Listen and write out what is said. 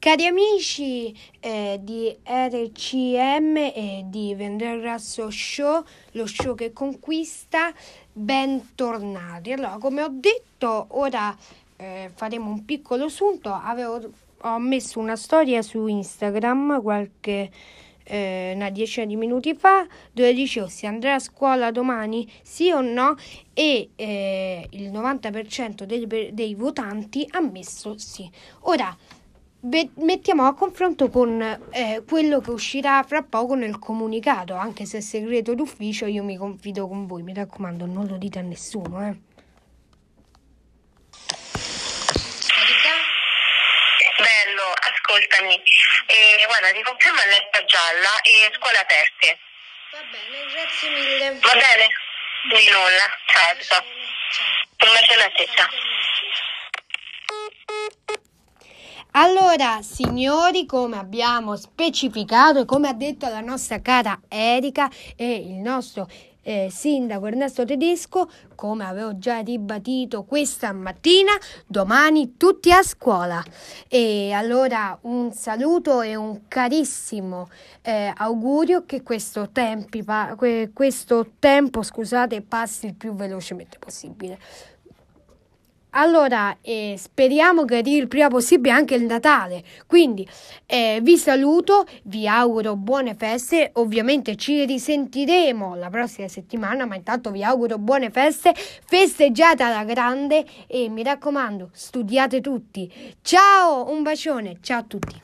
Cari amici eh, di RCM e di Vendergrasso Show, lo show che conquista, bentornati. Allora, come ho detto, ora eh, faremo un piccolo assunto. Avevo, ho messo una storia su Instagram qualche eh, una decina di minuti fa dove dicevo se andrà a scuola domani sì o no e eh, il 90% dei, dei votanti ha messo sì. Ora Be- mettiamo a confronto con eh, quello che uscirà fra poco nel comunicato, anche se è segreto d'ufficio, io mi confido con voi, mi raccomando, non lo dite a nessuno, eh. Bello, ascoltami. Eh, guarda, ti confermo all'erba gialla e scuole aperte. Va bene, grazie mille. Va bene? Di nulla. Ciao. Un bacione a te, ciao. Allora, signori, come abbiamo specificato e come ha detto la nostra cara Erika e il nostro eh, sindaco Ernesto Tedesco, come avevo già ribadito questa mattina, domani tutti a scuola. E allora un saluto e un carissimo eh, augurio che questo, tempi, questo tempo scusate, passi il più velocemente possibile. Allora, eh, speriamo che arrivi il prima possibile anche il Natale. Quindi eh, vi saluto, vi auguro buone feste. Ovviamente ci risentiremo la prossima settimana, ma intanto vi auguro buone feste. Festeggiate alla grande e mi raccomando, studiate tutti. Ciao, un bacione, ciao a tutti.